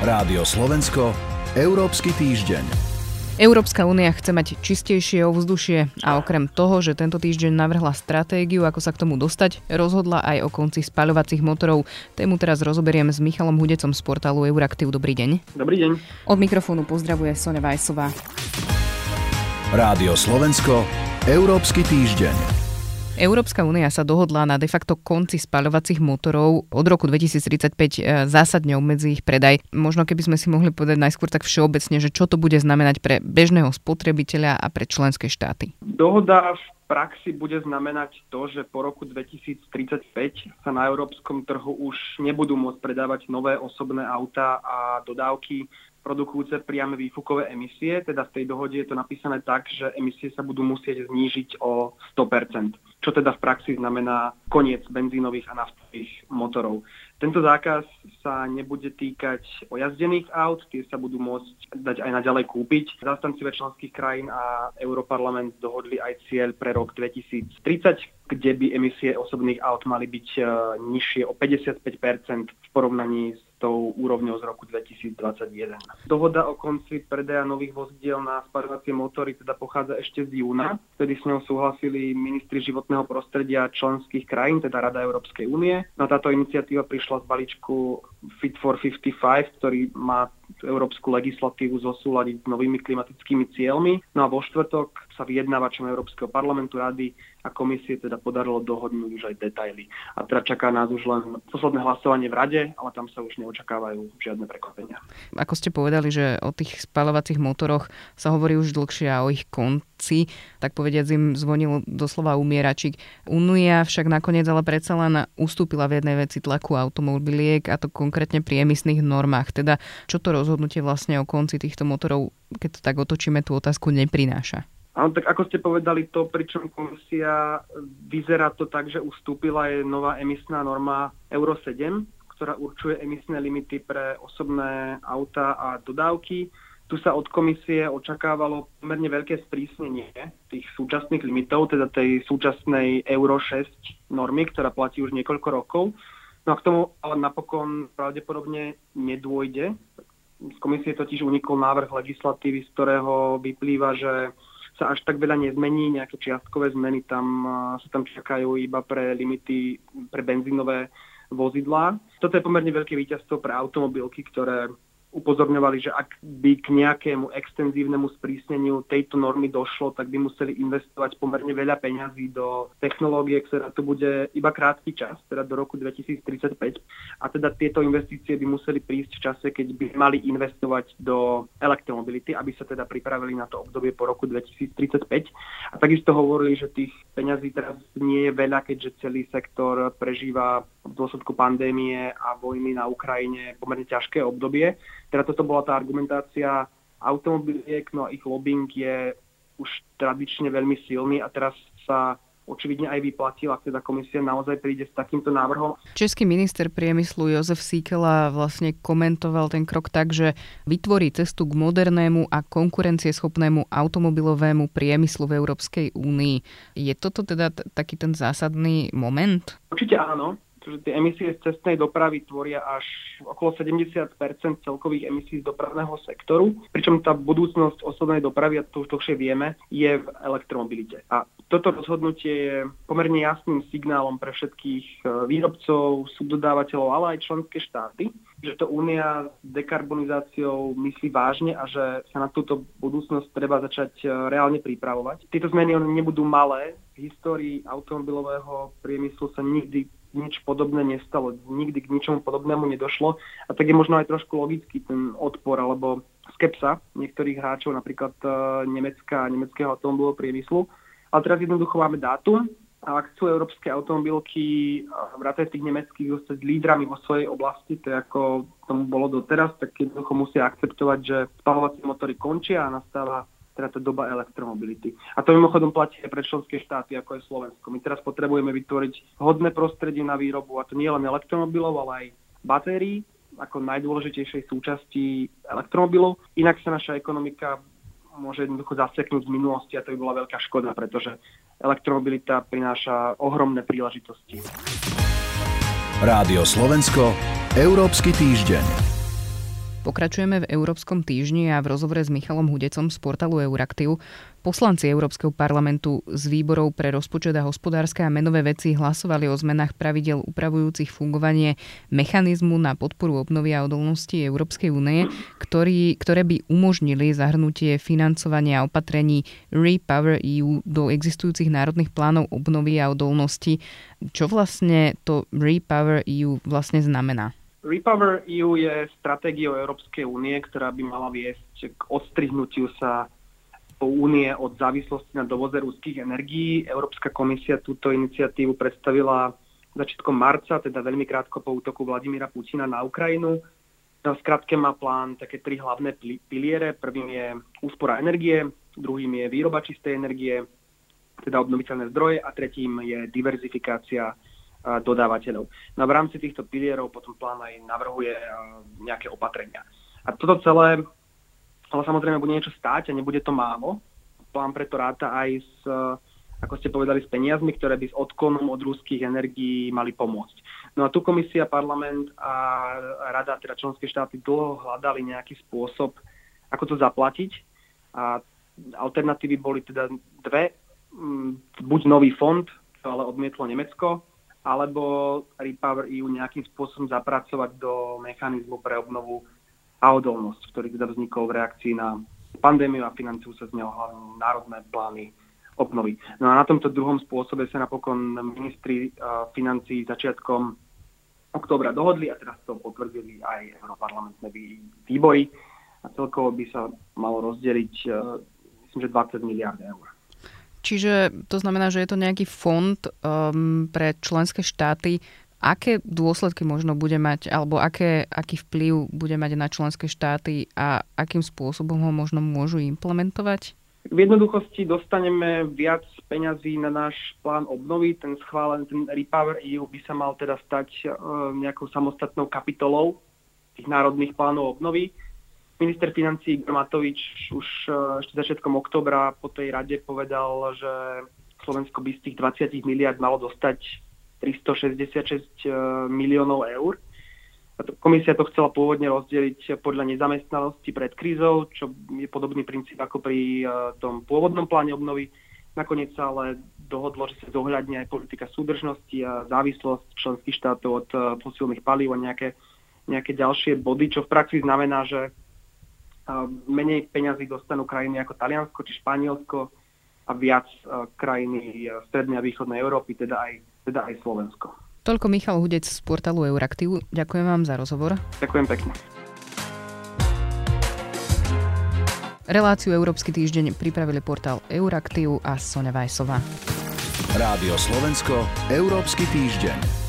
Rádio Slovensko, Európsky týždeň. Európska únia chce mať čistejšie ovzdušie a okrem toho, že tento týždeň navrhla stratégiu, ako sa k tomu dostať, rozhodla aj o konci spaľovacích motorov. Tému teraz rozoberiem s Michalom Hudecom z portálu Euraktiv. Dobrý deň. Dobrý deň. Od mikrofónu pozdravuje Sonja Vajsová. Rádio Slovensko, Európsky týždeň. Európska únia sa dohodla na de facto konci spaľovacích motorov od roku 2035 e, zásadne obmedzi ich predaj. Možno keby sme si mohli povedať najskôr tak všeobecne, že čo to bude znamenať pre bežného spotrebiteľa a pre členské štáty. Dohoda v praxi bude znamenať to, že po roku 2035 sa na európskom trhu už nebudú môcť predávať nové osobné autá a dodávky produkujúce priame výfukové emisie, teda v tej dohode je to napísané tak, že emisie sa budú musieť znížiť o 100%, čo teda v praxi znamená koniec benzínových a naftových motorov. Tento zákaz sa nebude týkať ojazdených aut, tie sa budú môcť dať aj naďalej kúpiť. Zastancové členských krajín a Europarlament dohodli aj cieľ pre rok 2030, kde by emisie osobných aut mali byť eh, nižšie o 55% v porovnaní s tou úrovňou z roku 2021. Dohoda o konci predaja nových vozidiel na spadovacie motory teda pochádza ešte z júna, vtedy s ňou súhlasili ministri životného prostredia členských krajín, teda Rada Európskej únie. No táto iniciatíva prišla z balíčku Fit for 55, ktorý má európsku legislatívu zosúľadiť s novými klimatickými cieľmi. No a vo štvrtok sa vyjednávačom Európskeho parlamentu, rady a komisie teda podarilo dohodnúť už aj detaily. A teda čaká nás už len posledné hlasovanie v rade, ale tam sa už neočakávajú žiadne prekvapenia. Ako ste povedali, že o tých spalovacích motoroch sa hovorí už dlhšie a o ich konci, tak povediať im zvonil doslova umieračik. Unia však nakoniec ale predsa len ustúpila v jednej veci tlaku automobiliek a to konkrétne pri emisných normách. Teda čo to rozhodnutie vlastne o konci týchto motorov, keď to tak otočíme, tú otázku neprináša? Áno, tak ako ste povedali, to, pričom komisia vyzerá to tak, že ustúpila je nová emisná norma Euro 7, ktorá určuje emisné limity pre osobné auta a dodávky. Tu sa od komisie očakávalo pomerne veľké sprísnenie tých súčasných limitov, teda tej súčasnej Euro 6 normy, ktorá platí už niekoľko rokov. No a k tomu ale napokon pravdepodobne nedôjde. Z komisie totiž unikol návrh legislatívy, z ktorého vyplýva, že sa až tak veľa nezmení, nejaké čiastkové zmeny tam sa tam čakajú iba pre limity pre benzínové vozidlá. Toto je pomerne veľké víťazstvo pre automobilky, ktoré upozorňovali, že ak by k nejakému extenzívnemu sprísneniu tejto normy došlo, tak by museli investovať pomerne veľa peňazí do technológie, ktorá to bude iba krátky čas, teda do roku 2035. A teda tieto investície by museli prísť v čase, keď by mali investovať do elektromobility, aby sa teda pripravili na to obdobie po roku 2035. A takisto hovorili, že tých peňazí teraz nie je veľa, keďže celý sektor prežíva v dôsledku pandémie a vojny na Ukrajine pomerne ťažké obdobie. Teda toto bola tá argumentácia automobiliek, no a ich lobbying je už tradične veľmi silný a teraz sa očividne aj vyplatil, ak teda komisia naozaj príde s takýmto návrhom. Český minister priemyslu Jozef Síkela vlastne komentoval ten krok tak, že vytvorí cestu k modernému a konkurencieschopnému automobilovému priemyslu v Európskej únii. Je toto teda t- taký ten zásadný moment? Určite áno pretože tie emisie z cestnej dopravy tvoria až okolo 70% celkových emisí z dopravného sektoru, pričom tá budúcnosť osobnej dopravy, a to už dlhšie vieme, je v elektromobilite. A toto rozhodnutie je pomerne jasným signálom pre všetkých e, výrobcov, subdodávateľov, ale aj členské štáty, že to Únia s dekarbonizáciou myslí vážne a že sa na túto budúcnosť treba začať e, reálne pripravovať. Tieto zmeny nebudú malé. V histórii automobilového priemyslu sa nikdy nič podobné nestalo, nikdy k ničomu podobnému nedošlo. A tak je možno aj trošku logický ten odpor alebo skepsa niektorých hráčov, napríklad uh, Nemecka a nemeckého automobilového priemyslu. Ale teraz jednoducho máme dátum. A ak chcú európske automobilky vrátane tých nemeckých zostať lídrami vo svojej oblasti, to je ako tomu bolo doteraz, tak jednoducho musia akceptovať, že spalovacie motory končia a nastáva teda tá doba elektromobility. A to mimochodom platí aj pre členské štáty, ako je Slovensko. My teraz potrebujeme vytvoriť hodné prostredie na výrobu, a to nie len elektromobilov, ale aj batérií, ako najdôležitejšej súčasti elektromobilov. Inak sa naša ekonomika môže jednoducho zaseknúť z minulosti a to by bola veľká škoda, pretože elektromobilita prináša ohromné príležitosti. Rádio Slovensko, Európsky týždeň. Pokračujeme v Európskom týždni a v rozhovore s Michalom Hudecom z portálu Euraktiv. Poslanci Európskeho parlamentu z výborov pre rozpočet a hospodárske a menové veci hlasovali o zmenách pravidel upravujúcich fungovanie mechanizmu na podporu obnovy a odolnosti Európskej únie, ktoré by umožnili zahrnutie financovania opatrení Repower EU do existujúcich národných plánov obnovy a odolnosti. Čo vlastne to Repower EU vlastne znamená? Repower EU je stratégiou Európskej únie, ktorá by mala viesť k odstrihnutiu sa únie od závislosti na dovoze ruských energií. Európska komisia túto iniciatívu predstavila začiatkom marca, teda veľmi krátko po útoku Vladimíra Putina na Ukrajinu. V skratke má plán také tri hlavné piliere. Prvým je úspora energie, druhým je výroba čistej energie, teda obnoviteľné zdroje a tretím je diverzifikácia dodávateľov. No a v rámci týchto pilierov potom plán aj navrhuje nejaké opatrenia. A toto celé, ale samozrejme bude niečo stáť a nebude to málo. Plán preto ráta aj s, ako ste povedali, s peniazmi, ktoré by s odkonom od ruských energií mali pomôcť. No a tu komisia, parlament a rada, teda členské štáty dlho hľadali nejaký spôsob, ako to zaplatiť. A alternatívy boli teda dve. Buď nový fond, ale odmietlo Nemecko, alebo Repower EU nejakým spôsobom zapracovať do mechanizmu pre obnovu a odolnosť, ktorý teda vznikol v reakcii na pandémiu a financujú sa z hlavne národné plány obnovy. No a na tomto druhom spôsobe sa napokon ministri uh, financí začiatkom októbra dohodli a teraz to potvrdili aj europarlamentné výbory a celkovo by sa malo rozdeliť uh, myslím, že 20 miliard eur. Čiže to znamená, že je to nejaký fond um, pre členské štáty. Aké dôsledky možno bude mať, alebo aké, aký vplyv bude mať na členské štáty a akým spôsobom ho možno môžu implementovať? V jednoduchosti dostaneme viac peňazí na náš plán obnovy. Ten schválený, ten Repower EU by sa mal teda stať uh, nejakou samostatnou kapitolou tých národných plánov obnovy Minister financí Matovič už e, ešte začiatkom oktobra po tej rade povedal, že Slovensko by z tých 20 miliard malo dostať 366 e, miliónov eur. Komisia to chcela pôvodne rozdeliť podľa nezamestnanosti pred krízou, čo je podobný princíp ako pri e, tom pôvodnom pláne obnovy. Nakoniec sa ale dohodlo, že sa zohľadne aj politika súdržnosti a závislosť členských štátov od fosílnych palív a nejaké, nejaké ďalšie body, čo v praxi znamená, že menej peňazí dostanú krajiny ako Taliansko či Španielsko a viac krajiny strednej a východnej Európy, teda aj, teda aj Slovensko. Toľko Michal Hudec z portálu Euraktiv. Ďakujem vám za rozhovor. Ďakujem pekne. Reláciu Európsky týždeň pripravili portál Euraktiv a Sonja Vajsová. Rádio Slovensko, Európsky týždeň.